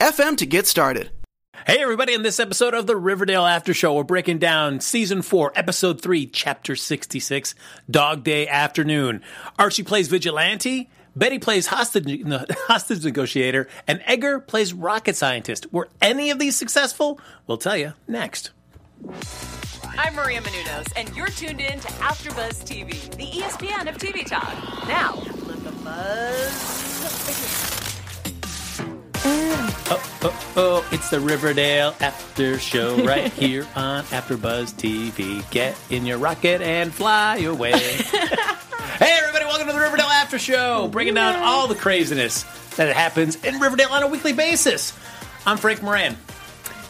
anchor.fm FM to get started. Hey, everybody, in this episode of the Riverdale After Show, we're breaking down season four, episode three, chapter 66, Dog Day Afternoon. Archie plays Vigilante. Betty plays hostage, hostage negotiator, and Edgar plays rocket scientist. Were any of these successful? We'll tell you next. I'm Maria Menounos, and you're tuned in to AfterBuzz TV, the ESPN of TV talk. Now, let the buzz. Oh, it's the Riverdale After Show right here on AfterBuzz TV. Get in your rocket and fly away. hey, everybody, welcome to the Riverdale After Show, bringing down all the craziness that happens in Riverdale on a weekly basis. I'm Frank Moran.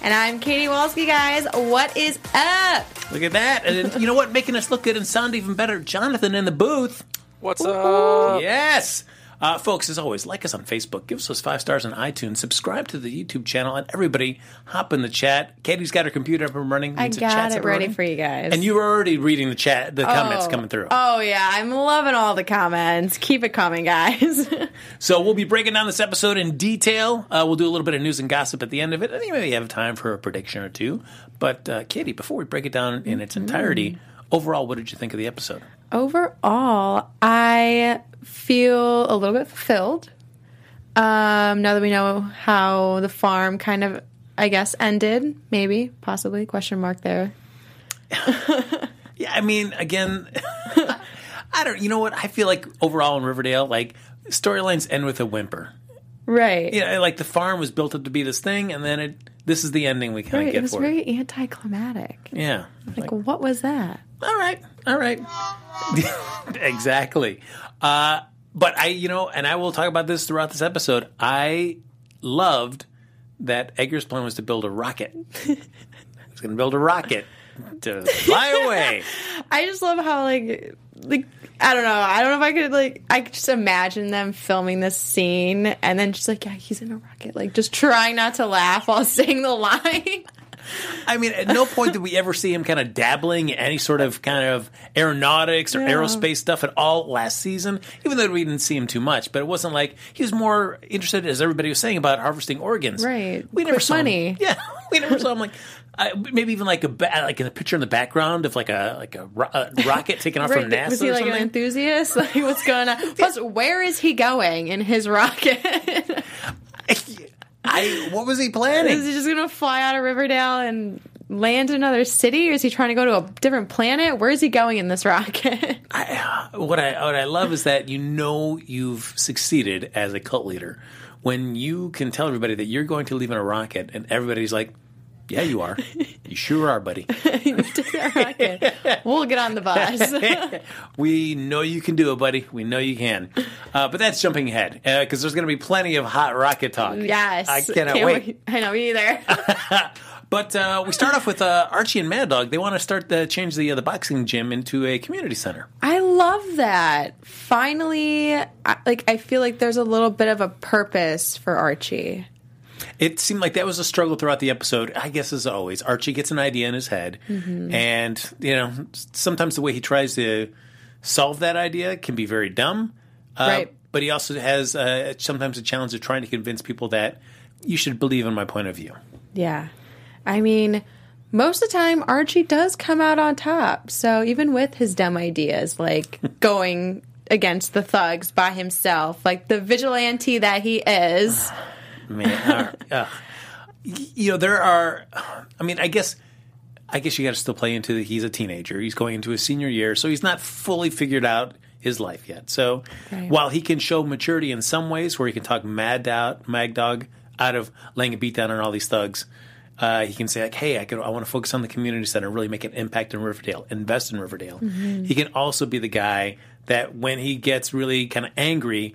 And I'm Katie Walski, guys. What is up? Look at that. And you know what? Making us look good and sound even better, Jonathan in the booth. What's up? Yes. Uh, folks, as always, like us on Facebook, give us those five stars on iTunes, subscribe to the YouTube channel, and everybody hop in the chat. Katie's got her computer up and running. I got it ready for you guys. And you were already reading the chat, the comments Oh. coming through. Oh yeah, I'm loving all the comments. Keep it coming, guys. So we'll be breaking down this episode in detail. Uh, we'll do a little bit of news and gossip at the end of it, and maybe have time for a prediction or two. But uh, Katie, before we break it down in its entirety, overall, what did you think of the episode? Overall, I feel a little bit fulfilled. Um, now that we know how the farm kind of, I guess, ended, maybe, possibly, question mark there. Yeah, I mean, again, I don't. You know what? I feel like overall in Riverdale, like storylines end with a whimper. Right. Yeah, like the farm was built up to be this thing, and then it. This is the ending we kind Right, of it get was very anticlimactic. Yeah. Like, what was that? All right, all right. exactly. Uh, but I, you know, and I will talk about this throughout this episode. I loved that Edgar's plan was to build a rocket. He's going to build a rocket to fly away. I just love how like like I don't know. I don't know if I could like I could just imagine them filming this scene and then just like yeah, he's in a rocket, like just trying not to laugh while saying the line. I mean, at no point did we ever see him kind of dabbling in any sort of kind of aeronautics or Yeah. aerospace stuff at all last season, even though we didn't see him too much. But it wasn't like he was more interested, as everybody was saying, about harvesting organs. Right. We never Quick saw him- Yeah, we never saw him like. Uh, maybe even like a like a picture in the background of like a like a, ro- a rocket taking off from NASA Was he like an enthusiast? Like what's going on? Plus, where is he going in his rocket? I what was he planning? is he just gonna fly out of Riverdale and land in another city, or is he trying to go to a different planet? Where is he going in this rocket? I, what I what I love is that you know you've succeeded as a cult leader when you can tell everybody that you're going to leave in a rocket, and everybody's like, "Yeah, you are. You sure are, buddy. Take that rocket. We'll get on the bus. we know you can do it, buddy. We know you can." Uh, but that's jumping ahead because there's going to be plenty of hot rocket talk. yes, I cannot Can't wait. I know me either. But uh, we start off with uh, Archie and Mad Dog. They want to start the change the uh, the boxing gym into a community center. I love that. Finally, I, like I feel like there's a little bit of a purpose for Archie. It seemed like that was a struggle throughout the episode. I guess as always, Archie gets an idea in his head, Mm-hmm. and you know sometimes the way he tries to solve that idea can be very dumb. Uh, Right. But he also has uh, sometimes a challenge of trying to convince people that you should believe in my point of view. Yeah. I mean, most of the time Archie does come out on top. So even with his dumb ideas, like going against the thugs by himself, like the vigilante that he is. Man, uh, you know, there are. I mean, I guess. I guess you got to still play into that he's a teenager. He's going into his senior year, so he's not fully figured out his life yet. So Right. while he can show maturity in some ways, where he can talk Mad out Mag Dog out of laying a beat down on all these thugs, uh, he can say like, "Hey, I can, I want to focus on the community center, really make an impact in Riverdale, invest in Riverdale." He can also be the guy that when he gets really kind of angry,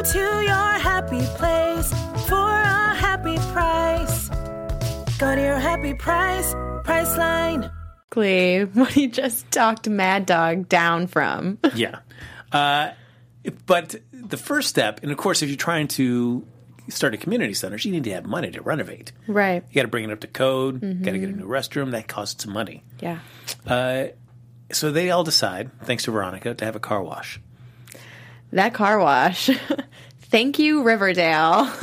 Go to your happy place for a happy price. Go to your happy price, Priceline. What he just talked Mad Dog down from. yeah. Uh, but the first step, and of course, if you're trying to start a community center, you need to have money to renovate. right. You got to bring it up to code. Got to get a new restroom. That costs some money. Yeah. So they all decide, thanks to Veronica, to have a car wash. That car wash. Thank you, Riverdale.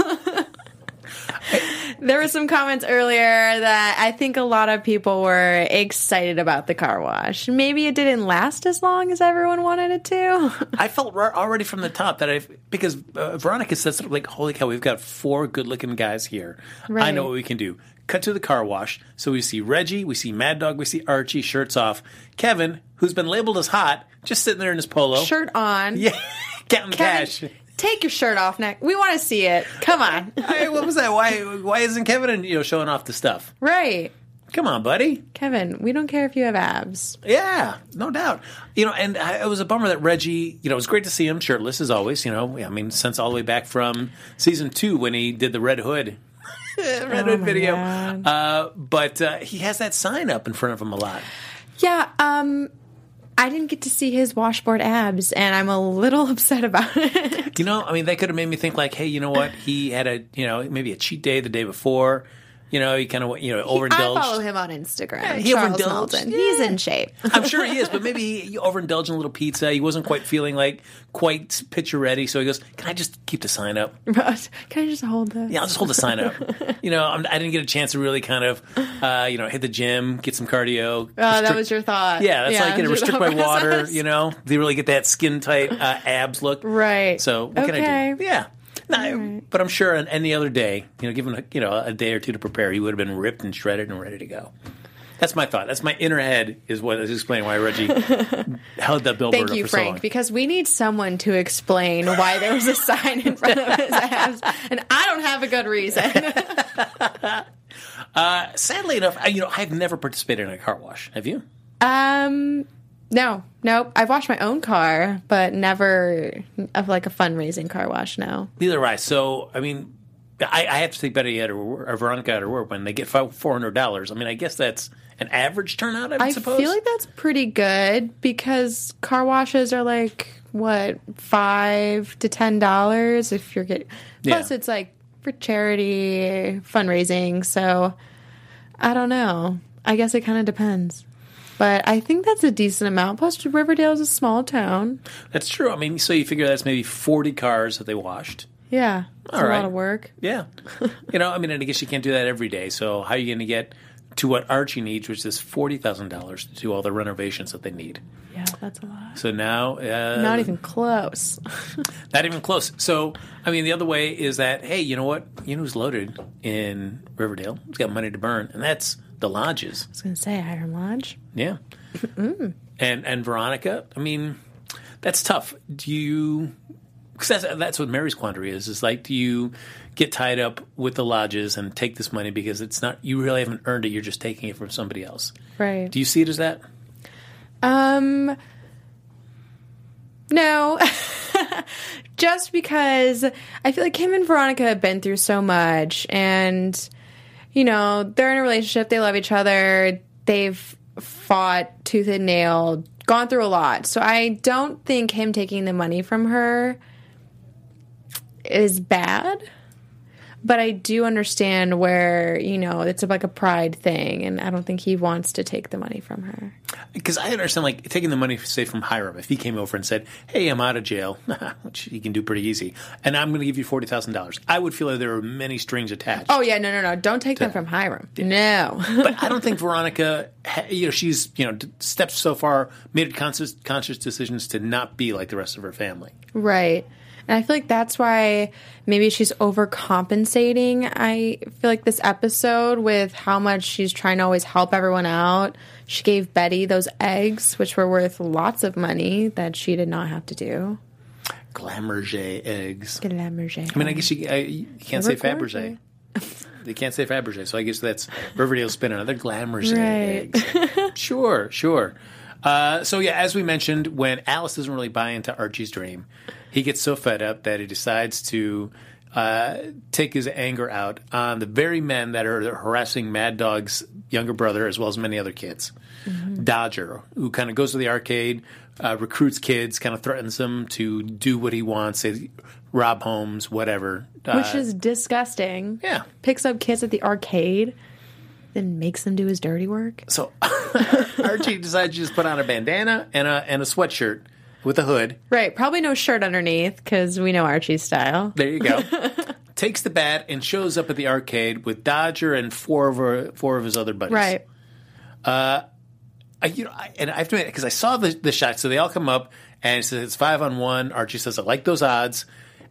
there were some comments earlier that I think a lot of people were excited about the car wash. Maybe it didn't last as long as everyone wanted it to. I felt already from the top that I because uh, Veronica said something like, "Holy cow, we've got four good-looking guys here. I know what we can do." Cut to the car wash. So we see Reggie, we see Mad Dog, we see Archie, shirts off. Kevin, who's been labeled as hot, just sitting there in his polo, Shirt on. yeah, counting Kevin, cash. take your shirt off Nick. We want to see it. Come on. Hey, what was that? Why? Why isn't Kevin, you know, showing off the stuff? right. Come on, buddy. Kevin, we don't care if you have abs. Yeah, no doubt. You know, and I, it was a bummer that Reggie. You know, it was great to see him shirtless as always. You know, I mean, since all the way back from season two when he did the Red Hood, Red Hood video. God. Uh, but uh, he has that sign up in front of him a lot. Yeah, um I didn't get to see his washboard abs and I'm a little upset about it. You know, I mean, they could have made me think like, hey, you know what? He had a, you know, maybe a cheat day the day before. You know, he kind of, you know, overindulged. I follow him on Instagram. he Charles overindulged. Yeah. He's in shape. I'm sure he is, but maybe he overindulged in a little pizza. He wasn't quite feeling like quite picture ready, so he goes, "Can I just keep the sign up?" Can I just hold this? Yeah, I'll just hold the sign up. You know, I'm, I didn't get a chance to really kind of, uh, you know, hit the gym, get some cardio. Oh, that was your thought. Yeah, that's like you know, your restrict my water. You know, they really get that skin tight uh, abs look. Right. So what can I do? Yeah. No, but I'm sure on any other day, you know, given a, you know a day or two to prepare, he would have been ripped and shredded and ready to go. That's my thought. That's my inner head is what is explaining why Reggie held that billboard Thank you, for so Frank, long. because we need someone to explain why there was a sign in front of his house, and I don't have a good reason. Sadly enough, I, you know, I've never participated in a car wash. Have you? um, no, nope. I've washed my own car, but never of like a fundraising car wash. No. Neither I. So, I mean, I, I have to take Betty at her, or Veronica at her work when they get four hundred dollars. I mean, I guess that's an average turnout. I would I suppose. feel like that's pretty good because car washes are like what five to ten dollars if you're getting. Plus, Yeah. it's like for charity fundraising. So I don't know. I guess it kind of depends. But I think that's a decent amount. Plus, Riverdale is a small town. that's true. I mean, so you figure that's maybe forty cars that they washed. Yeah, it's All a right. lot of work. Yeah, you know, I mean, and I guess you can't do that every day. So how are you going to get to what Archie needs, which is forty thousand dollars to do all the renovations that they need? Yeah, that's a lot. So now, uh, Not even close. Not even close. So, I mean, the other way is that, hey, you know what? You know who's loaded in Riverdale? He's got money to burn, and that's the lodges. I was gonna say Hiram Lodge. Yeah. And and Veronica, I mean, that's tough. Do you? Because that's that's what Mary's quandary is. Is like, do you get tied up with the lodges and take this money because it's not you really haven't earned it? You're just taking it from somebody else. Right. Do you see it as that? Um, no. Just because I feel like him and Veronica have been through so much, and you know they're in a relationship. They love each other. They've fought tooth and nail, gone through a lot. So I don't think him taking the money from her is bad. But I do understand where, you know, it's like a pride thing, and I don't think he wants to take the money from her. Because I understand, like, taking the money, say, from Hiram, if he came over and said, hey, I'm out of jail, which he can do pretty easy, and I'm going to give you $40,000, I would feel like there are many strings attached. Oh, yeah, no, no, no. Don't take them from Hiram. No. but I don't think Veronica, you know, she's you know stepped so far, made conscious conscious decisions to not be like the rest of her family. Right. And I feel like that's why maybe she's overcompensating. I feel like this episode with how much she's trying to always help everyone out. She gave Betty those eggs, which were worth lots of money that she did not have to do. Glamourge eggs. Glamourge. I mean, I guess you, I, you can't say Glamourge. Fabergé. they can't say Fabergé, so I guess that's Riverdale spin another Glamourge Right. eggs. sure, sure. Uh, so yeah, as we mentioned, when Alice doesn't really buy into Archie's dream, he gets so fed up that he decides to uh, take his anger out on the very men that are harassing Mad Dog's younger brother, as well as many other kids. Dodger, who kind of goes to the arcade, uh, recruits kids, kind of threatens them to do what he wants, say, rob homes, whatever. Which Uh, is disgusting. yeah. Picks up kids at the arcade, then makes them do his dirty work. So Archie decides to just put on a bandana and a and a sweatshirt with a hood. Right. Probably no shirt underneath because we know Archie's style. There you go. Takes the bat and shows up at the arcade with Dodger and four of her, four of his other buddies. Right. Uh, I, you know, I, and I have to admit because I saw the the shot. So they all come up and it says it's five on one. Archie says I like those odds,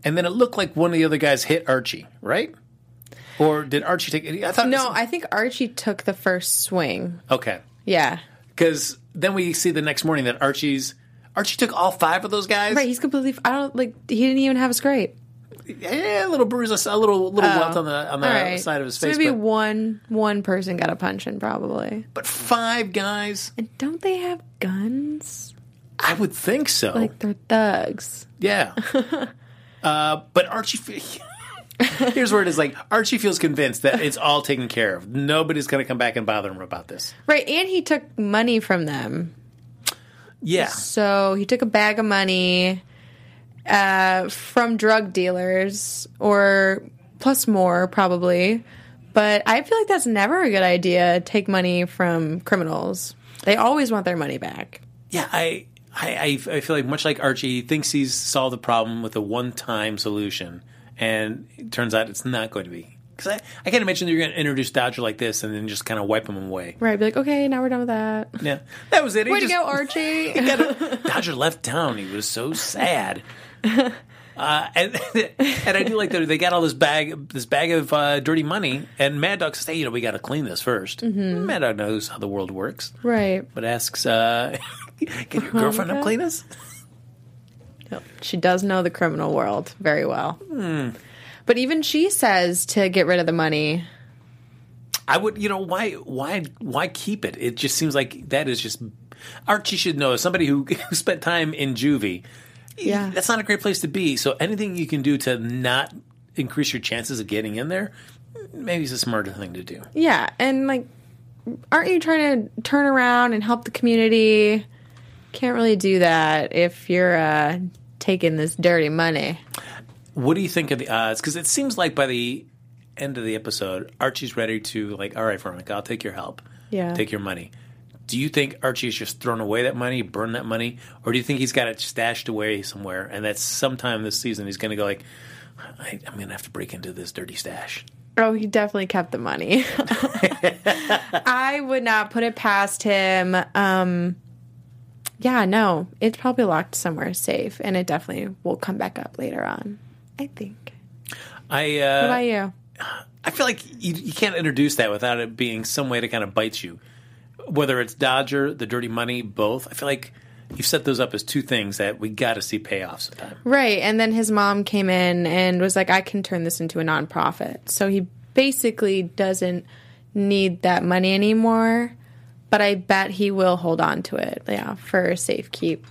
and then it looked like one of the other guys hit Archie, right? Or did Archie take? I thought No, I think Archie took the first swing. okay. Yeah. Because then we see the next morning that Archie's Archie took all five of those guys. Right. He's completely. I don't like. He didn't even have a scrape. Yeah, a little bruise, a little little welt on the on the right. side of his so face. maybe but, one one person got a punch in probably. but five guys, And don't they have guns? I would think so. Like they're thugs. yeah. uh, but Archie. Here's where it is like Archie feels convinced that it's all taken care of. Nobody's going to come back and bother him about this. Right. And he took money from them. Yeah. So he took a bag of money uh, from drug dealers, or plus more probably. But I feel like that's never a good idea. Take money from criminals. They always want their money back. Yeah, I, I, I I feel like much like Archie, he thinks he's solved the problem with a one-time solution, and it turns out it's not going to be. Because I, I can't imagine you're going to introduce Dodger like this and then just kind of wipe him away. Right. Be like, okay, now we're done with that. Yeah, that was it. He Way to just- go, Archie. Dodger left town. He was so sad. Uh, and and I do like that they got all this bag this bag of uh, dirty money, and Mad Dog says, "Hey, you know, we got to clean this 1st Mad Dog knows how the world works, right. but asks, uh, "Can your girlfriend help clean this?" She does know the criminal world very well. Hmm. But even she says to get rid of the money. I would, you know, why, why, why keep it? It just seems like that is just Archie should know. Somebody who, who spent time in juvie, Yeah. that's not a great place to be. So anything you can do to not increase your chances of getting in there, maybe it's a smarter thing to do. Yeah, and like, aren't you trying to turn around and help the community? Can't really do that if you're uh, taking this dirty money. What do you think of the odds? Because it seems like by the end of the episode, Archie's ready to like, all right, Veronica, I'll take your help. Yeah. take your money. Do you think Archie has just thrown away that money, burned that money, or do you think he's got it stashed away somewhere, and that sometime this season he's going to go like, I, I'm going to have to break into this dirty stash. Oh, he definitely kept the money. I would not put it past him. Um, yeah, no, it's probably locked somewhere safe, and it definitely will come back up later on. I think. I What uh, about you? I feel like you, you can't introduce that without it being some way to kind of bite you. Whether it's Dodger, the dirty money, both. I feel like you've set those up as two things that we got to see pay off sometime. Right. And then his mom came in and was like, I can turn this into a nonprofit. So he basically doesn't need that money anymore. But I bet he will hold on to it, yeah, for safe keep.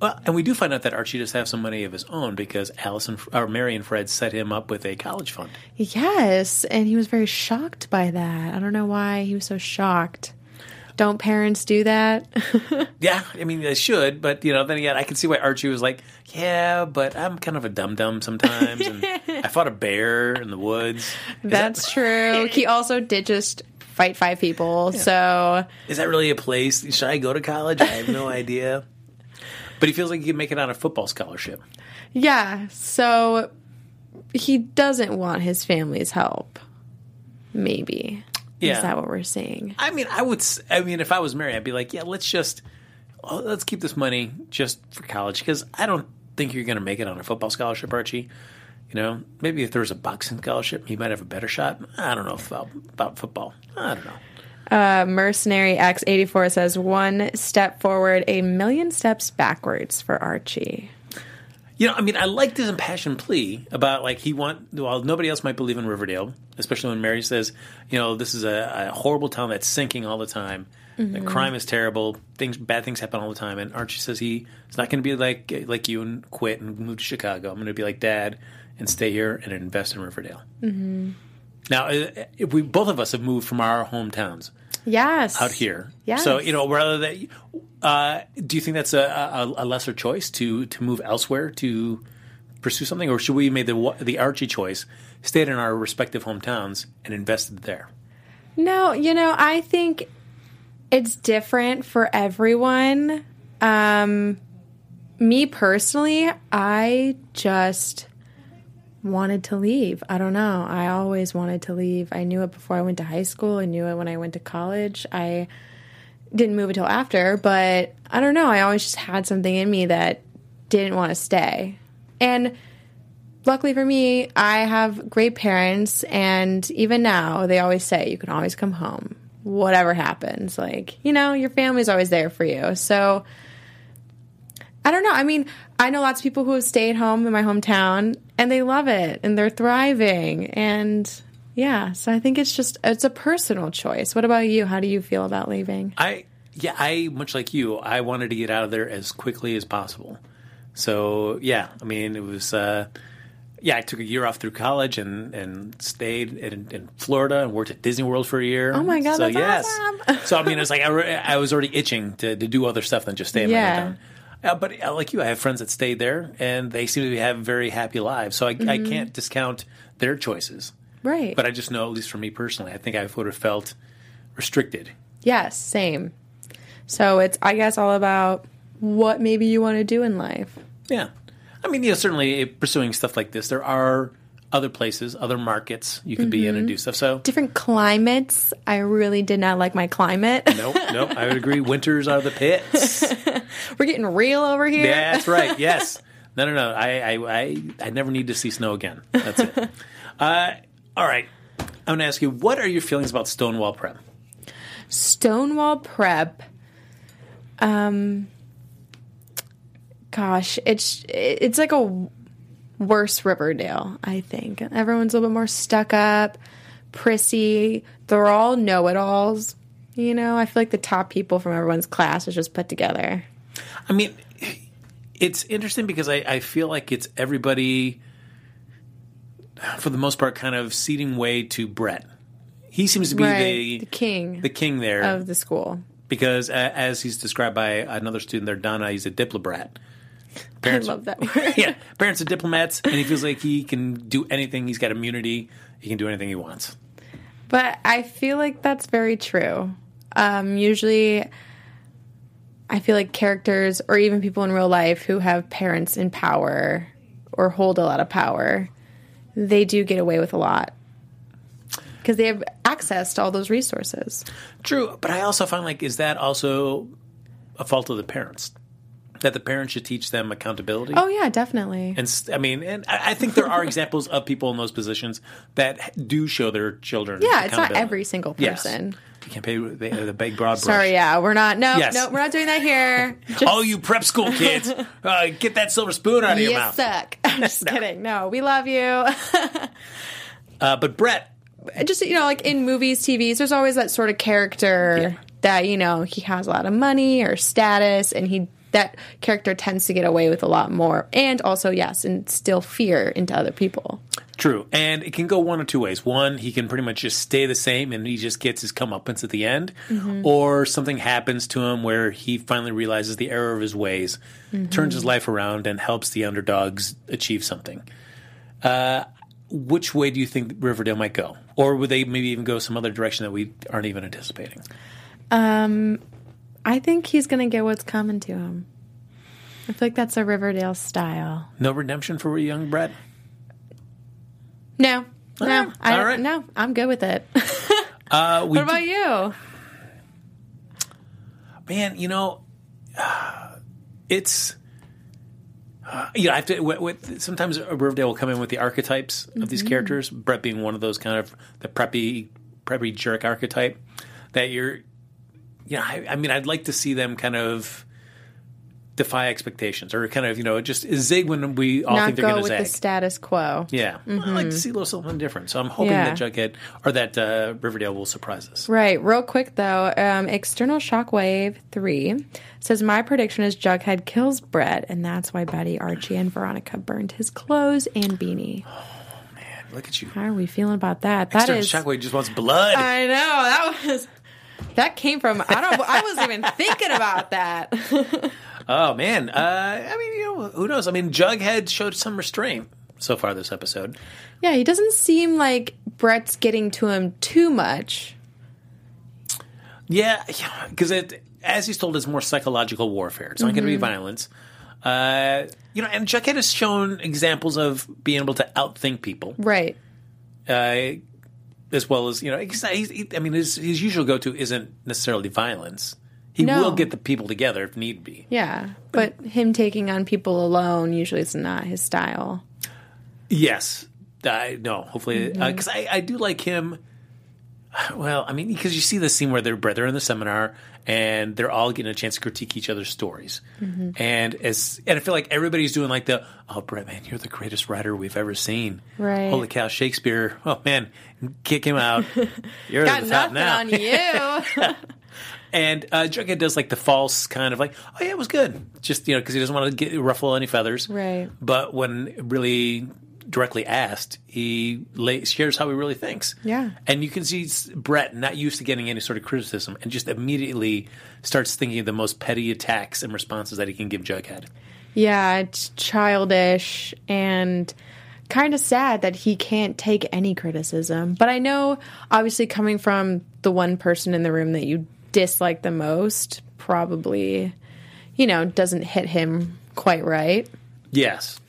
Well, and we do find out that Archie does have some money of his own because Allison or Mary and Fred set him up with a college fund. Yes, and he was very shocked by that. I don't know why he was so shocked. Don't parents do that? Yeah, I mean they should, but you know, then again, I can see why Archie was like, "Yeah, but I'm kind of a dum dum sometimes, and I fought a bear in the woods." Is That's that, true. He also did just fight five people. So Is that really a place? Should I go to college? I have no idea. But he feels like he can make it on a football scholarship. yeah, so he doesn't want his family's help. Maybe. Yeah. Is that what we're seeing? I mean, I would. s- I mean, if I was married, I'd be like, yeah, let's just oh, let's keep this money just for college because I don't think you're going to make it on a football scholarship, Archie. You know, maybe if there was a boxing scholarship, he might have a better shot. I don't know about, about football. I don't know. Uh, Mercenary X84 says one step forward, a million steps backwards for Archie. You know, I mean, I liked his impassioned plea about like he want. Well, nobody else might believe in Riverdale, especially when Mary says, you know, this is a, a horrible town that's sinking all the time. The crime is terrible. Things, bad things happen all the time. And Archie says he is not going to be like like you and quit and move to Chicago. I'm going to be like Dad and stay here and invest in Riverdale. Mm-hmm. Now, uh, if we both of us have moved from our hometowns Yes. out here. Yes. So you know, rather than, uh, do you think that's a, a, a lesser choice to to move elsewhere to pursue something, or should we make the the Archie choice, stayed in our respective hometowns and invested there? No, you know, I think it's different for everyone. Um, me personally, I just wanted to leave. I don't know. I always wanted to leave. I knew it before I went to high school. I knew it when I went to college. I didn't move until after, but I don't know. I always just had something in me that didn't want to stay. And luckily for me, I have great parents, and even now, they always say you can always come home, whatever happens. Like, you know, your family's always there for you. So, I don't know. I mean, I know lots of people who have stayed home in my hometown and they love it and they're thriving. And yeah, so I think it's just, it's a personal choice. What about you? How do you feel about leaving? I yeah, I much like you, I wanted to get out of there as quickly as possible. So yeah, I mean, it was. Uh, yeah, I took a year off through college and, and stayed in, in Florida and worked at Disney World for a year. Oh my God, so, that's yes. awesome. so I mean, it's like I, re- I was already itching to, to do other stuff than just stay in Yeah. my hometown. Uh, but uh, like you, I have friends that stayed there and they seem to have very happy lives. So I, I Mm-hmm. can't discount their choices. Right. But I just know, at least for me personally, I think I would have felt restricted. yes, same. So it's, I guess, all about what maybe you want to do in life. Yeah. I mean, you know, certainly uh, pursuing stuff like this, there are other places, other markets you could be in and do stuff. So, Different climates. I really did not like my climate. nope, nope, I would agree. Winters are the pits. We're getting real over here. Yeah, that's right. Yes. No, no, no. I, I, I, I never need to see snow again. That's it. Uh, all right. I'm going to ask you, what are your feelings about Stonewall Prep? Stonewall Prep. Um, gosh, it's it's like a worse Riverdale. I think everyone's a little bit more stuck up, prissy. They're all know-it-alls. You know, I feel like the top people from everyone's class is just put together. I mean, it's interesting because I, I feel like it's everybody, for the most part, kind of ceding way to Brett. He seems to be Right, the, the king the king there. of the school. because uh, as he's described by another student there, Donna, he's a diplobrat. I love that word. yeah, parents are diplomats, and he feels like he can do anything. He's got immunity. He can do anything he wants. But I feel like that's very true. Um, usually, I feel like characters or even people in real life who have parents in power or hold a lot of power, they do get away with a lot because they have access to all those resources. True, but I also find like is that also a fault of the parents that the parents should teach them accountability? Oh yeah, definitely. And I mean, and I think there are examples of people in those positions that do show their children. yeah, it's not every single Yes. You can't pay the, the big broad brush. Sorry, yeah, we're not. No, Yes. no, we're not doing that here. Just, All you prep school kids, uh, get that silver spoon out of your you mouth. suck. I'm just kidding. No, we love you. Uh, but Brett, just you know like in movies tvs there's always that sort of character that you know he has a lot of money or status and he that character tends to get away with a lot more, and also yes, instill fear into other people. True, and it can go one or two ways. One, he can pretty much just stay the same, and he just gets his comeuppance at the end, or something happens to him where he finally realizes the error of his ways, turns his life around, and helps the underdogs achieve something. Uh, which way do you think Riverdale might go, or would they maybe even go some other direction that we aren't even anticipating? Um, I think he's gonna get what's coming to him. I feel like that's a Riverdale style. No redemption for young Brett. No, no, right, I all right. no, I'm good with it. Uh, we what about you? man, you know, uh, it's uh, you know, I have to. With, with, sometimes Riverdale will come in with the archetypes of these characters. Brett being one of those kind of the preppy, preppy jerk archetype that you're. You know, I, I mean, I'd like to see them kind of defy expectations, or kind of you know just zig when we all Not think they're go going with to the status quo. yeah, I'd like to see a little something different. So I'm hoping Yeah. that Jughead or that uh, Riverdale will surprise us. Right. Real quick though, um, external shockwave three says my prediction is Jughead kills Brett, and that's why Betty, Archie, and Veronica burned his clothes and beanie. Oh man, Look at you. How are we feeling about that? That External is. Shockwave just wants blood. I know that was. That came from I don't. I wasn't even thinking about that. Oh man, uh, I mean, you know, who knows? I mean, Jughead showed some restraint so far this episode. yeah, he doesn't seem like Brett's getting to him too much. Yeah, because it, as he's told, it's more psychological warfare. It's not going to be violence. Uh, you know, and Jughead has shown examples of being able to outthink people, Right. uh, as well as you know. He's, he's, he, I mean, his his usual go to isn't necessarily violence. He No. will get the people together if need be. Yeah, but him taking on people alone usually is not his style. Yes. I no, hopefully, mm-hmm. uh, because I, I do like him. Well, I mean, because you see the scene where they're they're in the seminar and they're all getting a chance to critique each other's stories, and as and I feel like everybody's doing like the oh Brett man, you're the greatest writer we've ever seen. Right. Holy cow, Shakespeare! Oh man, kick him out. You're Got the top now. on you. And uh, Jughead does like the false kind of like, oh yeah, it was good, just you know, because he doesn't want to get ruffle any feathers. Right. But when really directly asked, he lay, shares how he really thinks. Yeah. And you can see Brett not used to getting any sort of criticism, and just immediately starts thinking of the most petty attacks and responses that he can give Jughead. yeah, it's childish and kind of sad that he can't take any criticism. But I know, obviously, coming from the one person in the room that you dislike the most, probably, you know, doesn't hit him quite right. Yes.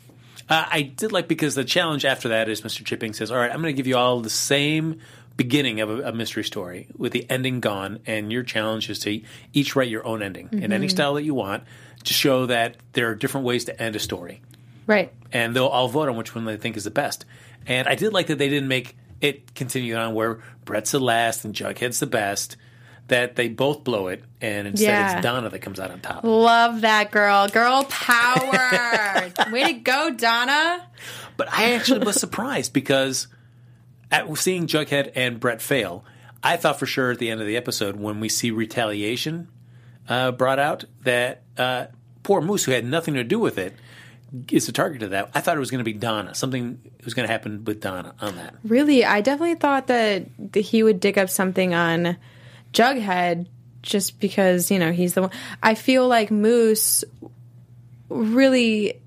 Uh, I did like because the challenge after that is Mr. Chipping says, "All right, I'm going to give you all the same beginning of a, a mystery story with the ending gone, and your challenge is to each write your own ending in any style that you want to show that there are different ways to end a story, Right. and they'll all vote on which one they think is the best." And I did like that they didn't make it continue on where Brett's the last and Jughead's the best. That they both blow it, and instead Yeah. it's Donna that comes out on top. Love that girl. Girl power. Way to go, Donna. But I actually was surprised because at seeing Jughead and Brett fail, I thought for sure at the end of the episode when we see retaliation uh, brought out that uh, poor Moose, who had nothing to do with it, is the target of that. I thought it was going to be Donna. Something was going to happen with Donna on that. Really, I definitely thought that he would dig up something on Jughead just because, you know, he's the one. I feel like Moose really.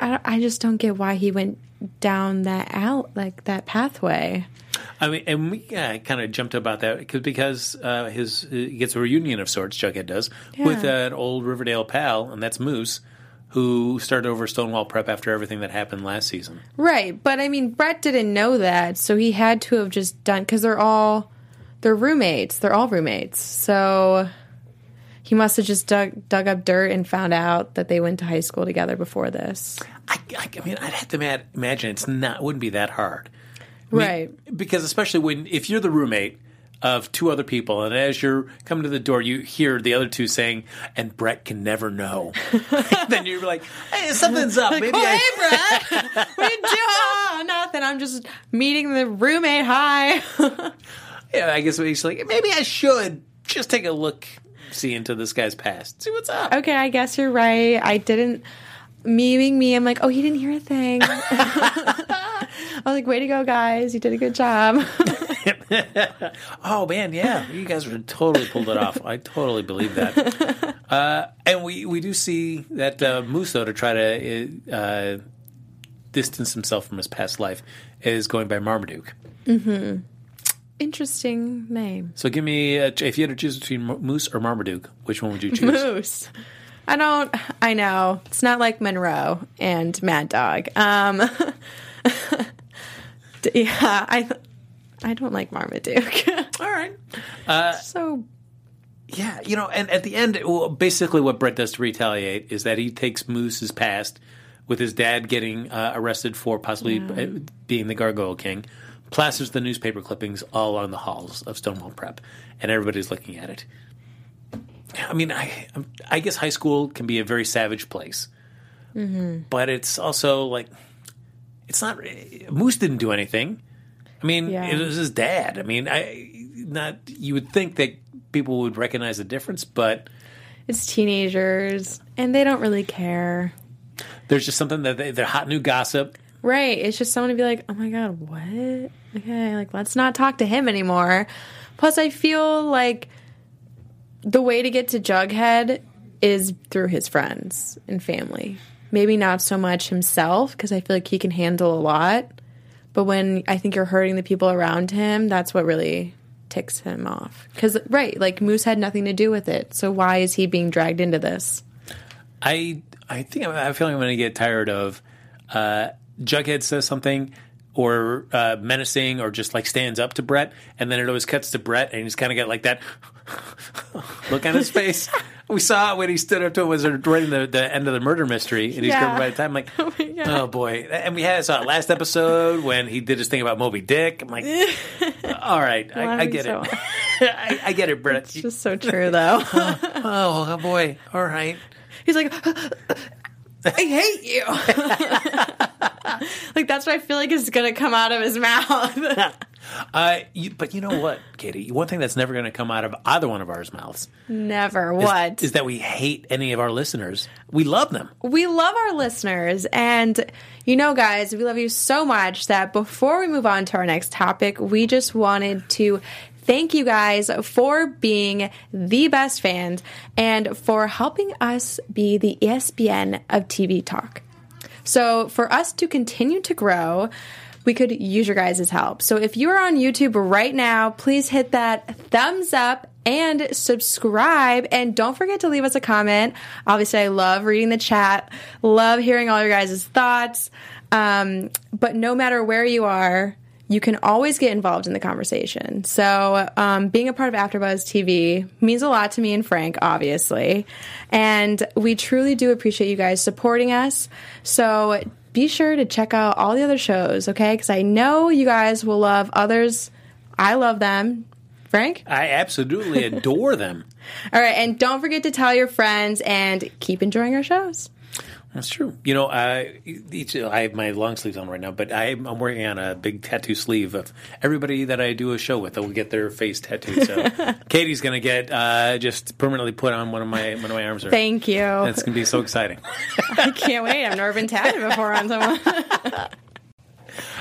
I, I just don't get why he went down that out like that pathway. I mean, and we uh, kind of jumped about that because because uh, his he gets a reunion of sorts. Jughead does with Yeah. an old Riverdale pal, and that's Moose, who started over Stonewall Prep after everything that happened last season. Right, but I mean, Brett didn't know that, so he had to have just done because they're all they're roommates. They're all roommates, so he must have just dug dug up dirt and found out that they went to high school together before this. I, I, I mean, I'd have to ma- imagine it's not wouldn't be that hard, I mean, Right. Because especially when if you're the roommate of two other people, and as you're coming to the door, you hear the other two saying, "And Brett can never know." then you're like, "Hey, something's up." Maybe oh, I, hey, Brett, what you doing? Oh, nothing. I'm just meeting the roommate. Hi. Yeah, I guess he's like, maybe I should just take a look see into this guy's past. See what's up. Okay, I guess you're right. I didn't. Me being me, I'm like, oh, he didn't hear a thing. I was like, way to go, guys. You did a good job. Oh man, yeah, you guys would totally pulled it off. I totally believe that. Uh, and we we do see that uh, Musso to try to uh, distance himself from his past life is going by Marmaduke. Interesting name. So give me a, if you had to choose between Moose or Marmaduke, which one would you choose? Moose. I don't. I know it's not like Monroe and Mad Dog. Um, yeah, I. I don't like Marmaduke. All right. so Yeah, you know, and at the end, well, basically what Brett does to retaliate is that he takes Moose's past with his dad getting uh, arrested for possibly uh, being the Gargoyle King, plasters the newspaper clippings all along the halls of Stonewall Prep, and everybody's looking at it. I mean, I um, I guess high school can be a very savage place, mm-hmm. but it's also like it's not. Moose didn't do anything. I mean, Yeah. it was his dad. I mean, I not you would think that people would recognize the difference, but it's teenagers, and they don't really care. there's just something that they, they're hot new gossip. Right. It's just someone to be like, oh my God, what? Okay, like, let's not talk to him anymore. Plus, I feel like the way to get to Jughead is through his friends and family. Maybe not so much himself, because I feel like he can handle a lot. But when I think you're hurting the people around him, that's what really ticks him off. Because, right, like Moose had nothing to do with it. So why is he being dragged into this? I I think I'm, I feel like I'm going to get tired of uh, Jughead says something or uh, menacing or just like stands up to Brett, and then it always cuts to Brett, and he's kind of got like that look on his face. We saw it when he stood up to it was during the, the end of the murder mystery, and he's Yeah. coming by the time. I'm like, oh, boy! And we had saw it last episode when he did his thing about Moby Dick. I'm like, all right, I, I get so it. I, I get it, Brett. It's just so true, though. oh, oh boy! All right. He's like, I hate you. like that's what I feel like is gonna come out of his mouth. Uh, you, but you know what, Katie? One thing that's never going to come out of either one of ours mouths Never. is, What? is that we hate any of our listeners. We love them. we love our listeners, and you know, guys, we love you so much that before we move on to our next topic, we just wanted to. Thank you guys for being the best fans and for helping us be the ESPN of TV talk. So, for us to continue to grow, we could use your guys' help. So, if you are on YouTube right now, please hit that thumbs up and subscribe. And don't forget to leave us a comment. Obviously, I love reading the chat, love hearing all your guys' thoughts. Um, but no matter where you are, you can always get involved in the conversation. So, um, being a part of AfterBuzz TV means a lot to me and Frank, obviously, and we truly do appreciate you guys supporting us. So, be sure to check out all the other shows, okay? Because I know you guys will love others. I love them. Frank? I absolutely adore them. All right, and don't forget to tell your friends and keep enjoying our shows. That's true. You know, uh, each, I have my long sleeves on right now, but I'm, I'm working on a big tattoo sleeve of everybody that I do a show with that will get their face tattooed. So Katie's going to get uh, just permanently put on one of my one of my arms. Thank you. That's going to be so exciting. I can't wait. I've never been tatted before on someone.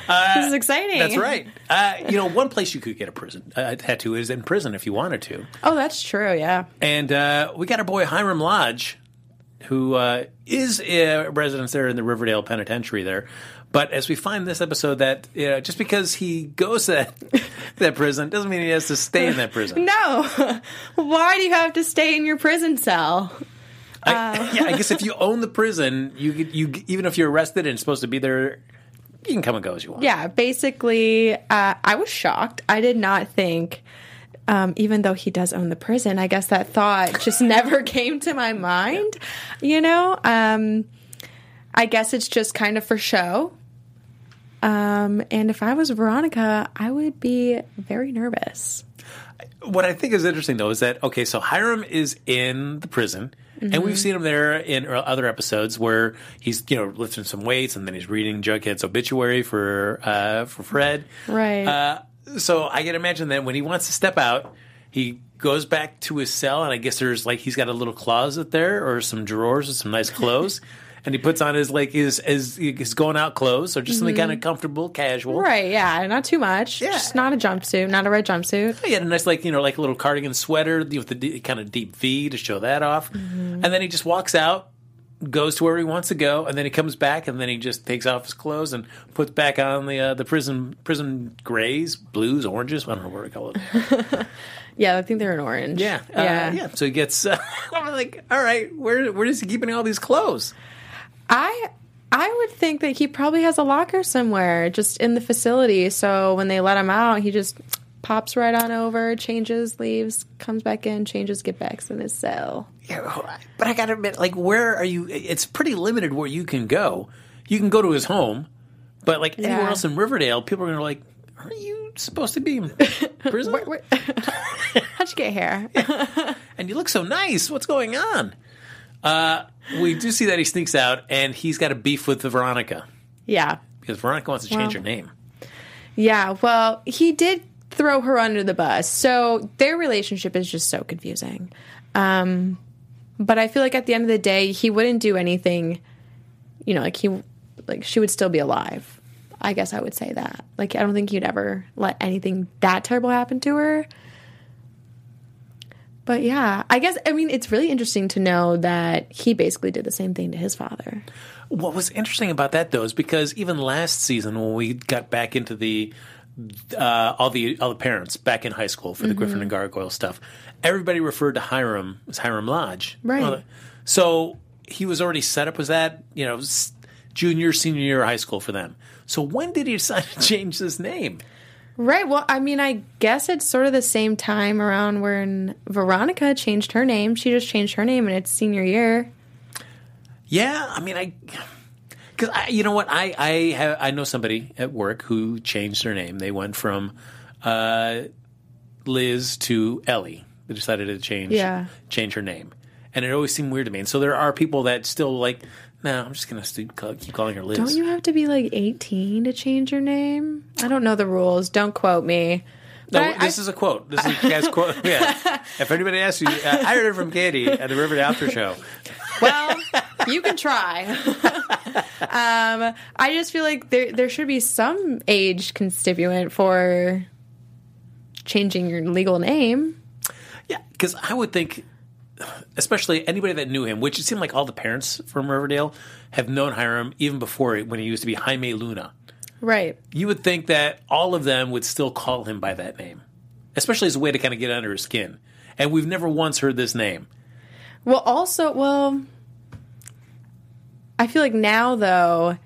this is exciting. That's right. Uh, you know, one place you could get a prison a tattoo is in prison if you wanted to. Oh, that's true. Yeah. And uh, we got our boy Hiram Lodge, who uh, is a resident there in the Riverdale Penitentiary there. But as we find this episode, that you know, just because he goes to that, that prison doesn't mean he has to stay in that prison. No. Why do you have to stay in your prison cell? I, yeah, I guess if you own the prison, you you even if you're arrested and supposed to be there, you can come and go as you want. Yeah, basically, uh, I was shocked. I did not think, um, even though he does own the prison, I guess that thought just never came to my mind. You know, um, I guess it's just kind of for show. Um, and if I was Veronica, I would be very nervous. What I think is interesting though is that okay, so Hiram is in the prison, and Mm-hmm. we've seen him there in other episodes where he's you know lifting some weights, and then he's reading Jughead's obituary for uh, for Fred. Right. Uh, so I can imagine that when he wants to step out, he goes back to his cell, and I guess there's like he's got a little closet there or some drawers with some nice clothes. And he puts on his like his his, his going out clothes, or just something kind of comfortable, casual. Right, yeah, not too much. Yeah. Just not a jumpsuit, not a red jumpsuit. He had a nice, like you know, like a little cardigan sweater with the kind of deep V to show that off, Mm-hmm. and then he just walks out, goes to where he wants to go, and then he comes back, and then he just takes off his clothes and puts back on the uh, the prison prison grays, blues, oranges. I don't know what to call it. Yeah, I think they're in orange. Yeah, uh, yeah. yeah. So he gets. Uh, I'm like, all right, where where is he keeping all these clothes? I I would think that he probably has a locker somewhere, just in the facility. So when they let him out, he just pops right on over, changes, leaves, comes back in, changes, get back in his cell. Yeah, but I gotta admit, like, where are you? It's pretty limited where you can go. You can go to his home, but like anywhere else in Riverdale, people are gonna like, are you supposed to be in prison? Where- where- How'd you get here? and you look so nice. What's going on? Uh, we do see that he sneaks out, and he's got a beef with Veronica yeah. because Veronica wants to change Well. her name. Yeah, well, he did throw her under the bus. So their relationship is just so confusing. Um, but I feel like at the end of the day, he wouldn't do anything, you know, like he, like she would still be alive. I guess I would say that. Like, I don't think he'd ever let anything that terrible happen to her. But yeah, I guess, I mean, it's really interesting to know that he basically did the same thing to his father. What was interesting about that though is because even last season when we got back into the uh, all the all the parents back in high school for the Mm-hmm. Griffin and Gargoyle stuff, everybody referred to Hiram as Hiram Lodge. Right. So he was already set up as that, you know, junior, senior year of high school for them. So when did he decide to change his name? Right. Well, I mean, I guess it's sort of the same time around when Veronica changed her name. She just changed her name in its senior year. Yeah, I mean, I because you know what, I I have I know somebody at work who changed their name. They went from uh, Liz to Ellie. They decided to change Yeah. change her name, and it always seemed weird to me. And so there are people that still like, no, I'm just gonna st- keep calling her Liz. Don't you have to be like 18 to change your name? I don't know the rules. Don't quote me. No, I- this is a quote. This is a guy's quote. Yeah. If anybody asks you, uh, I heard it from Katie at the Riverdale After Show. Well, you can try. um, I just feel like there there should be some age constituent for changing your legal name. Yeah, because I would think, especially anybody that knew him, which it seemed like all the parents from Riverdale have known Hiram even before when he used to be Jaime Luna. Right. You would think that all of them would still call him by that name, especially as a way to kind of get under his skin. And we've never once heard this name. Well, also, well, I feel like now though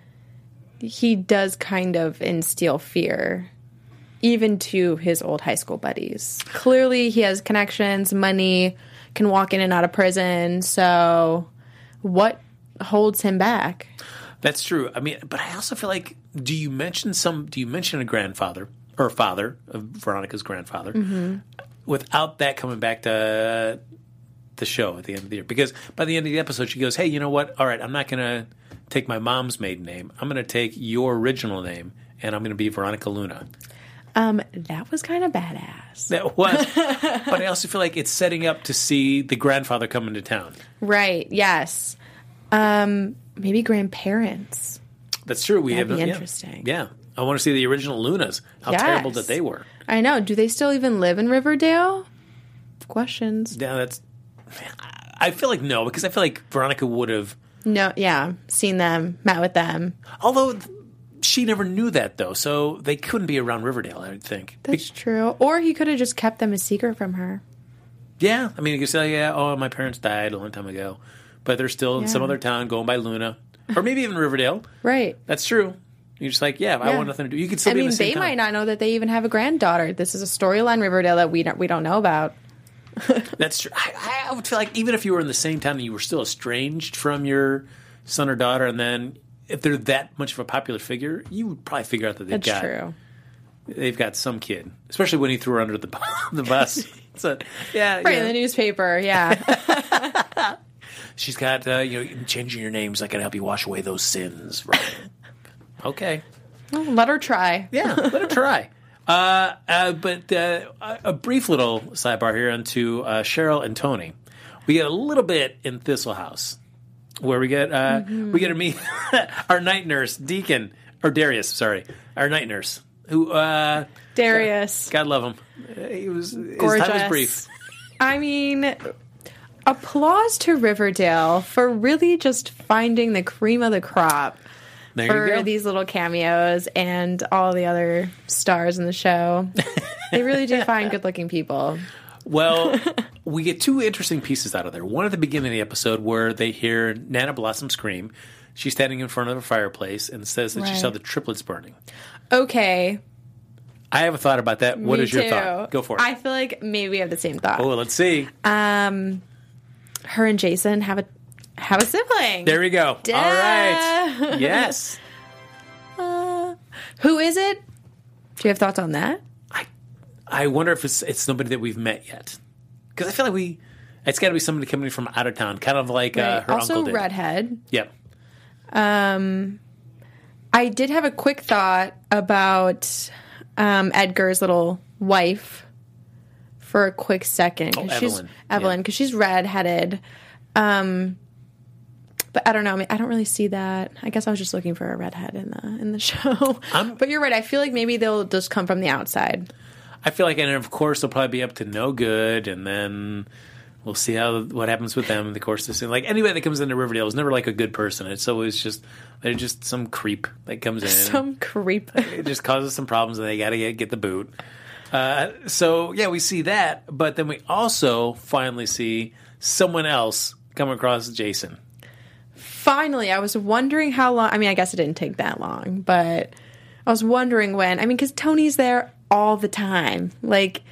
he does kind of instill fear even to his old high school buddies. Clearly, he has connections, money, can walk in and out of prison. So, what holds him back? That's true. I mean, but I also feel like, do you mention some? Do you mention a grandfather or father of Veronica's grandfather mm-hmm. without that coming back to the show at the end of the year? Because by the end of the episode, she goes, "Hey, you know what? All right, I'm not going to take my mom's maiden name. I'm going to take your original name, and I'm going to be Veronica Luna." Um, that was kind of badass. That was, but I also feel like it's setting up to see the grandfather come into town. Right. Yes. Um, maybe grandparents. That's true. We That'd have be yeah. interesting. Yeah, I want to see the original Lunas. How Yes. terrible that they were. I know. Do they still even live in Riverdale? Questions. Yeah, that's. I feel like no, because I feel like Veronica would have. No, yeah, seen them, met with them. Although th- she never knew that though, so they couldn't be around Riverdale. I would think. Be- That's true. Or he could have just kept them a secret from her. yeah, I mean, you could say, yeah, oh, my parents died a long time ago, but they're still in some other town going by Luna, or maybe even Riverdale. Right. That's true. You're just like, yeah, I Yeah. want nothing to do. You could still I be in mean, the same they town. might not know that they even have a granddaughter. This is a storyline Riverdale that we don't we don't know about. That's true. I, I would feel like even if you were in the same town and you were still estranged from your son or daughter, and then if they're that much of a popular figure, you would probably figure out that they've That's got true. they've got some kid, especially when he threw her under the bu- the bus. so yeah, Right yeah. in the newspaper, yeah. she's got uh, you know changing your names. I can help you wash away those sins. Right? okay, Well, let her try. yeah, let her try. Uh, uh, but uh, a brief little sidebar here onto uh, Cheryl and Tony. We get a little bit in Thistle House, where we get uh, we get to meet our night nurse Deacon or Darius. Sorry, our night nurse who uh, Darius. God love him. He was his time was brief. I mean, applause to Riverdale for really just finding the cream of the crop There for these little cameos and all the other stars in the show. they really do find good looking people. Well, we get two interesting pieces out of there. One at the beginning of the episode where they hear Nana Blossom scream. She's standing in front of a fireplace and says that she saw the triplets burning. Okay. I have a thought about that. What me is your too. thought? Go for it. I feel like maybe we have the same thought. oh, let's see. Um, her and Jason have a have a sibling. There we go. Duh. All right. Yes. Uh, who is it? Do you have thoughts on that? I I wonder if it's it's somebody that we've met yet. Because I feel like we, it's got to be somebody coming from out of town, kind of like uh, her also, uncle did. redhead. Yep. Um, I did have a quick thought about um, Edgar's little wife for a quick second. Oh, she's Evelyn. Evelyn Yeah. because she's redheaded. Um, but I don't know. I, mean, I don't really see that. I guess I was just looking for a redhead in the in the show. I'm- but you're right. I feel like maybe they'll just come from the outside. I feel like, and of course, they'll probably be up to no good, and then we'll see how what happens with them in the course of this. Like anybody that comes into Riverdale is never like a good person. It's always just they're just some creep that comes in. Some creep. it just causes some problems, and they got to get, get the boot. Uh, so yeah, we see that, but then we also finally see someone else come across Jason. Finally, I was wondering how long. I mean, I guess it didn't take that long, but I was wondering when. I mean, because Tony's there all the time. Like,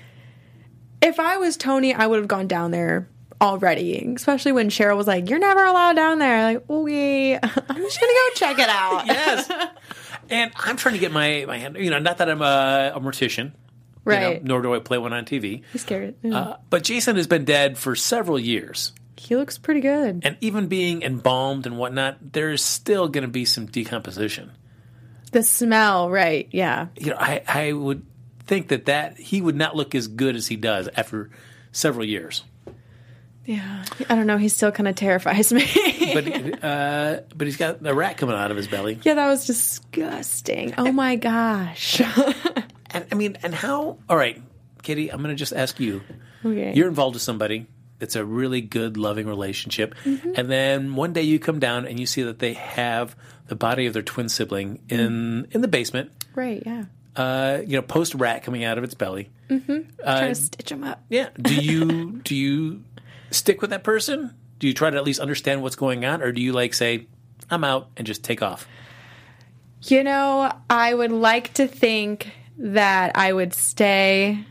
if I was Tony, I would have gone down there already. Especially when Cheryl was like, "You're never allowed down there." Like, okay, I'm just gonna go check it out. Yes, and I'm trying to get my my hand. You know, not that I'm a, a mortician, you know, right. nor do I play one on TV. He's scared. Uh, but Jason has been dead for several years. He looks pretty good. And even being embalmed and whatnot, there's still going to be some decomposition. The smell, right? Yeah. You know, I, I would think that, that he would not look as good as he does after several years. Yeah. I don't know. He still kind of terrifies me. But uh, but he's got a rat coming out of his belly. yeah, that was disgusting. Oh my gosh. And I mean, and how? All right, Katie, I'm going to just ask you. Okay. You're involved with somebody. It's a really good, loving relationship, Mm-hmm. and then one day you come down and you see that they have the body of their twin sibling in in the basement. right. Yeah. Uh, you know, post rat coming out of its belly. Trying to stitch them up. Yeah. Do you do you stick with that person? Do you try to at least understand what's going on, or do you like say, "I'm out" and just take off? You know, I would like to think that I would stay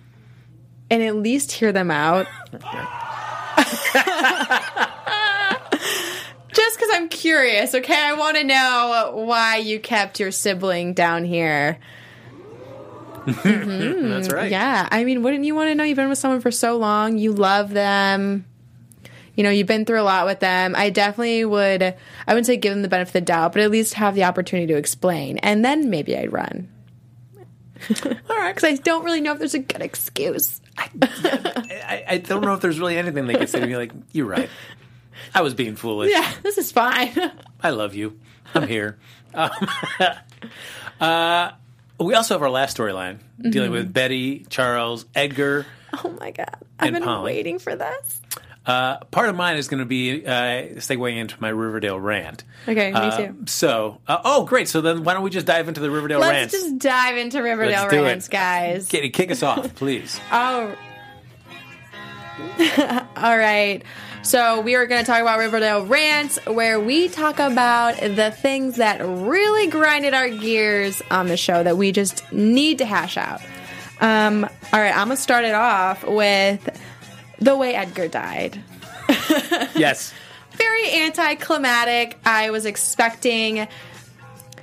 and at least hear them out. Just because I'm curious, okay? I want to know why you kept your sibling down here. That's right. Yeah, I mean, wouldn't you want to know? You've been with someone for so long, you love them. You know, you've been through a lot with them. I definitely would. I wouldn't say give them the benefit of the doubt, but at least have the opportunity to explain, and then maybe I'd run. All right, because I don't really know if there's a good excuse. I, I don't know if there's really anything they could say to me like, "You're right. I was being foolish. Yeah, this is fine. I love you. I'm here." Um, uh, we also have our last storyline dealing with Betty, Charles, Edgar. oh my god, I've And been Polly. waiting for this. Uh, part of mine is going to be uh, segueing into my Riverdale rant. Okay, me Uh, too. So, uh, oh, great. So then, why don't we just dive into the Riverdale Let's rants? just dive into Riverdale Let's do it. rants, guys. Katie, kick us off, please. Oh. All right. So we are going to talk about Riverdale rants, where we talk about the things that really grinded our gears on the show that we just need to hash out. Um, all right, I'm gonna start it off with the way Edgar died. yes. Very anticlimactic. I was expecting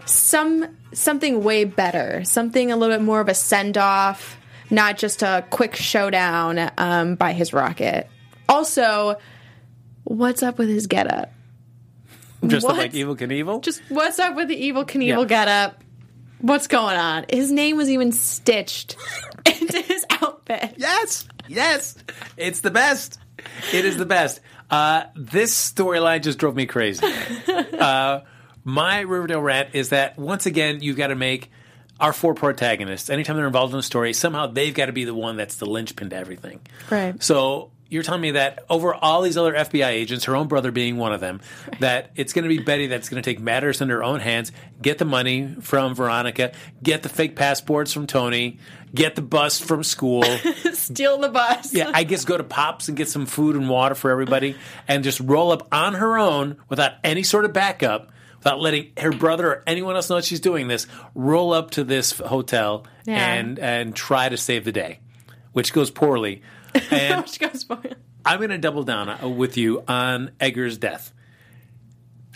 some something way better, something a little bit more of a send off, not just a quick showdown um, by his rocket. Also, what's up with his getup? Just like Evel Knievel? Just what's up with the Evel Knievel Yeah. getup? What's going on? His name was even stitched into his outfit. Yes, yes, it's the best. It is the best. Uh, this storyline just drove me crazy. Uh, my Riverdale rant is that once again you've got to make our four protagonists. Anytime they're involved in a story, somehow they've got to be the one that's the linchpin to everything. Right. So you're telling me that over all these other FBI agents, her own brother being one of them, that it's going to be Betty that's going to take matters in her own hands, get the money from Veronica, get the fake passports from Tony, get the bus from school. Steal the bus. yeah, I guess go to Pops and get some food and water for everybody, and just roll up on her own without any sort of backup. Without letting her brother or anyone else know she's doing this, roll up to this hotel Yeah. and and try to save the day, which goes poorly. And Which goes for I'm going to double down uh, with you on Edgar's death.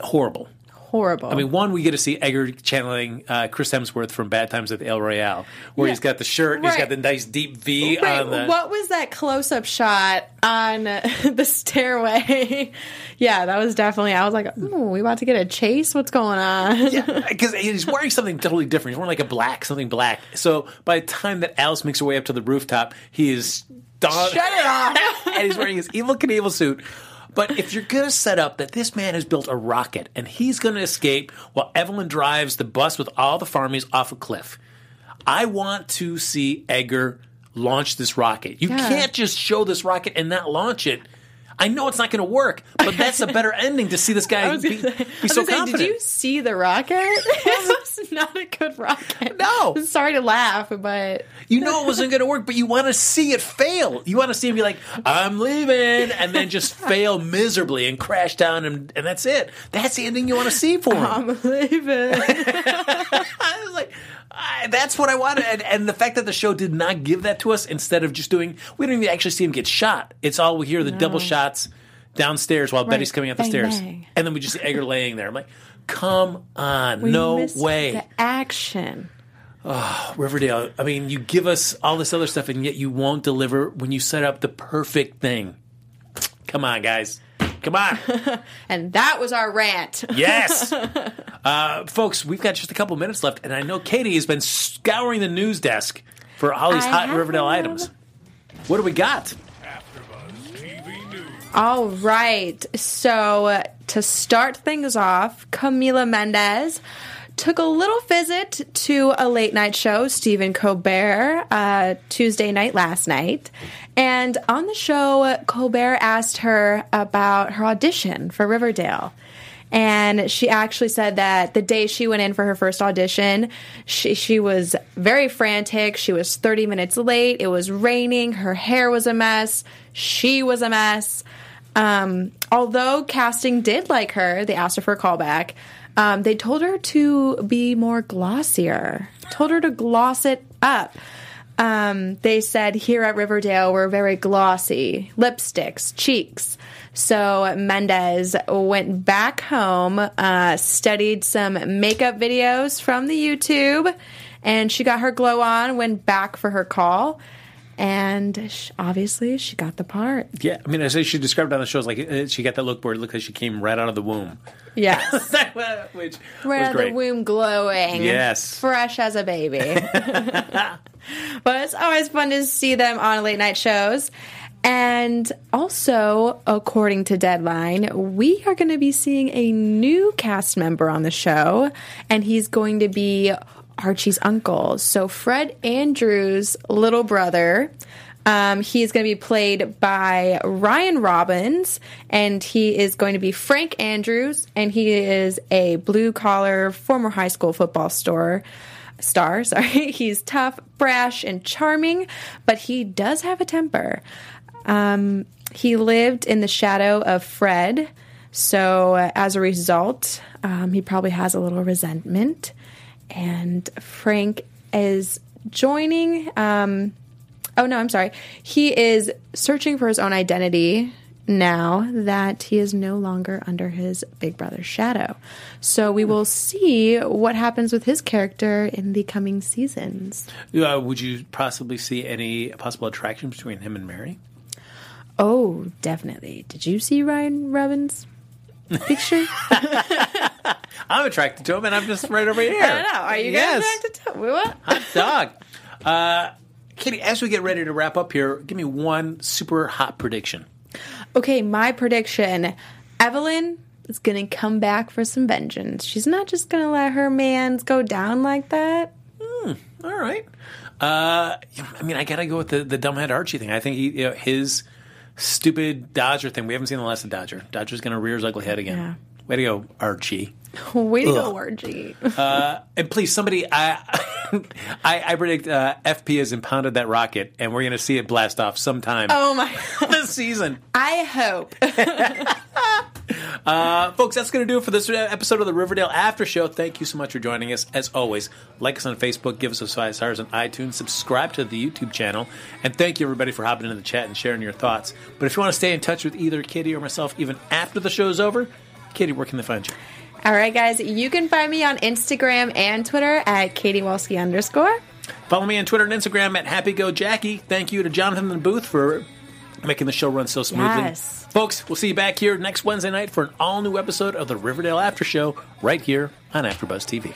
Horrible. horrible. I mean, one, we get to see Edgar channeling uh, Chris Hemsworth from Bad Times at the El Royale, where Yeah. he's got the shirt, and he's got the nice deep V Right, on the. what was that close-up shot on the stairway? yeah, that was definitely. I was like, "Oh, we about to get a chase? What's going on?" Because he's wearing something totally different. He's wearing like a black, something black. So by the time that Alice makes her way up to the rooftop, he is done. Shut it off. and he's wearing his Evel Knievel suit. But if you're going to set up that this man has built a rocket and he's going to escape while Evelyn drives the bus with all the farmies off a cliff, I want to see Edgar launch this rocket. You Yeah. can't just show this rocket and not launch it. I know it's not going to work, but that's a better ending to see this guy be, say, be so say, did you see the rocket? it was not a good rocket. No. sorry to laugh, but You know it wasn't going to work, but you want to see it fail. You want to see him be like, "I'm leaving," and then just fail miserably and crash down, and, and that's it. That's the ending you want to see for him. I'm leaving. I was like, I, that's what I wanted, and, and the fact that the show did not give that to us, instead of just doing, we don't even actually see him get shot. It's all we hear the double shots downstairs while Betty's coming up the Bang, stairs, bang. and then we just see Edgar laying there. I'm like, come on, We no way. The action. Ah, Riverdale, I mean, you give us all this other stuff, and yet you won't deliver when you set up the perfect thing. Come on, guys. Come on. And that was our rant. Yes. Uh, folks, we've got just a couple minutes left, and I know Katie has been scouring the news desk for all these I hot Riverdale items. What do we got? All right. So uh, to start things off, Camila Mendes took a little visit to a late night show, Stephen Colbert, uh, Tuesday night last night. And on the show, Colbert asked her about her audition for Riverdale. And she actually said that the day she went in for her first audition, she, she was very frantic. She was 30 minutes late. It was raining. Her hair was a mess. She was a mess. Um, although casting did like her, they asked her for a callback. Um, they told her to be more glossier, told her to gloss it up. Um, they said here at Riverdale, we're very glossy lipsticks, cheeks. So Mendes went back home, uh, studied some makeup videos from the YouTube, and she got her glow on, went back for her call, and sh- obviously she got the part. Yeah, I mean, I say she described it on the show as like uh, she got that look where it looked like she came right out of the womb. Yes. Which right was out of the womb glowing. Yes. Fresh as a baby. but it's always fun to see them on late night shows. And also, according to Deadline, we are going to be seeing a new cast member on the show, and he's going to be Archie's uncle. So, Fred Andrews' little brother. Um, he's going to be played by Ryan Robbins, and he is going to be Frank Andrews, and he is a blue collar former high school football star. Star, sorry. He's tough, brash, and charming, but he does have a temper. Um, he lived in the shadow of Fred, so uh, as a result, um, he probably has a little resentment. And Frank is joining. Um, oh no, I'm sorry. He is searching for his own identity now that he is no longer under his big brother's shadow. So we will see what happens with his character in the coming seasons. Uh, would you possibly see any possible attraction between him and Mary? Oh, definitely. Did you see Ryan Robbins' picture? I'm attracted to him, and I'm just right over here. I don't know. Are you guys yes. attracted to what? Hot dog. Uh, Katie, as we get ready to wrap up here, give me one super hot prediction. Okay, my prediction: Evelyn is gonna come back for some vengeance. She's not just gonna let her man's go down like that. All right. Uh, I mean, I gotta go with the the dumbhead Archie thing. I think he, you know, his stupid Dodger thing. We haven't seen the last of Dodger. Dodger's gonna rear his ugly head again. Way to go, Archie. Way to go, Archie. And please, somebody, I, I, I predict uh, FP has impounded that rocket, and we're gonna see it blast off sometime oh my! this season. I hope. Uh, folks, that's going to do it for this episode of the Riverdale After Show. Thank you so much for joining us. As always, like us on Facebook, give us a five stars on iTunes, subscribe to the YouTube channel, and thank you everybody for hopping into the chat and sharing your thoughts. But if you want to stay in touch with either Kitty or myself, even after the show's over, Katie, where can they find you? All right, guys, you can find me on Instagram and Twitter at Katie Walski underscore. Follow me on Twitter and Instagram at HappyGoJackie. Thank you to Jonathan the booth for making the show run so smoothly. Yes. Folks, we'll see you back here next Wednesday night for an all new episode of the Riverdale After Show right here on AfterBuzz TV.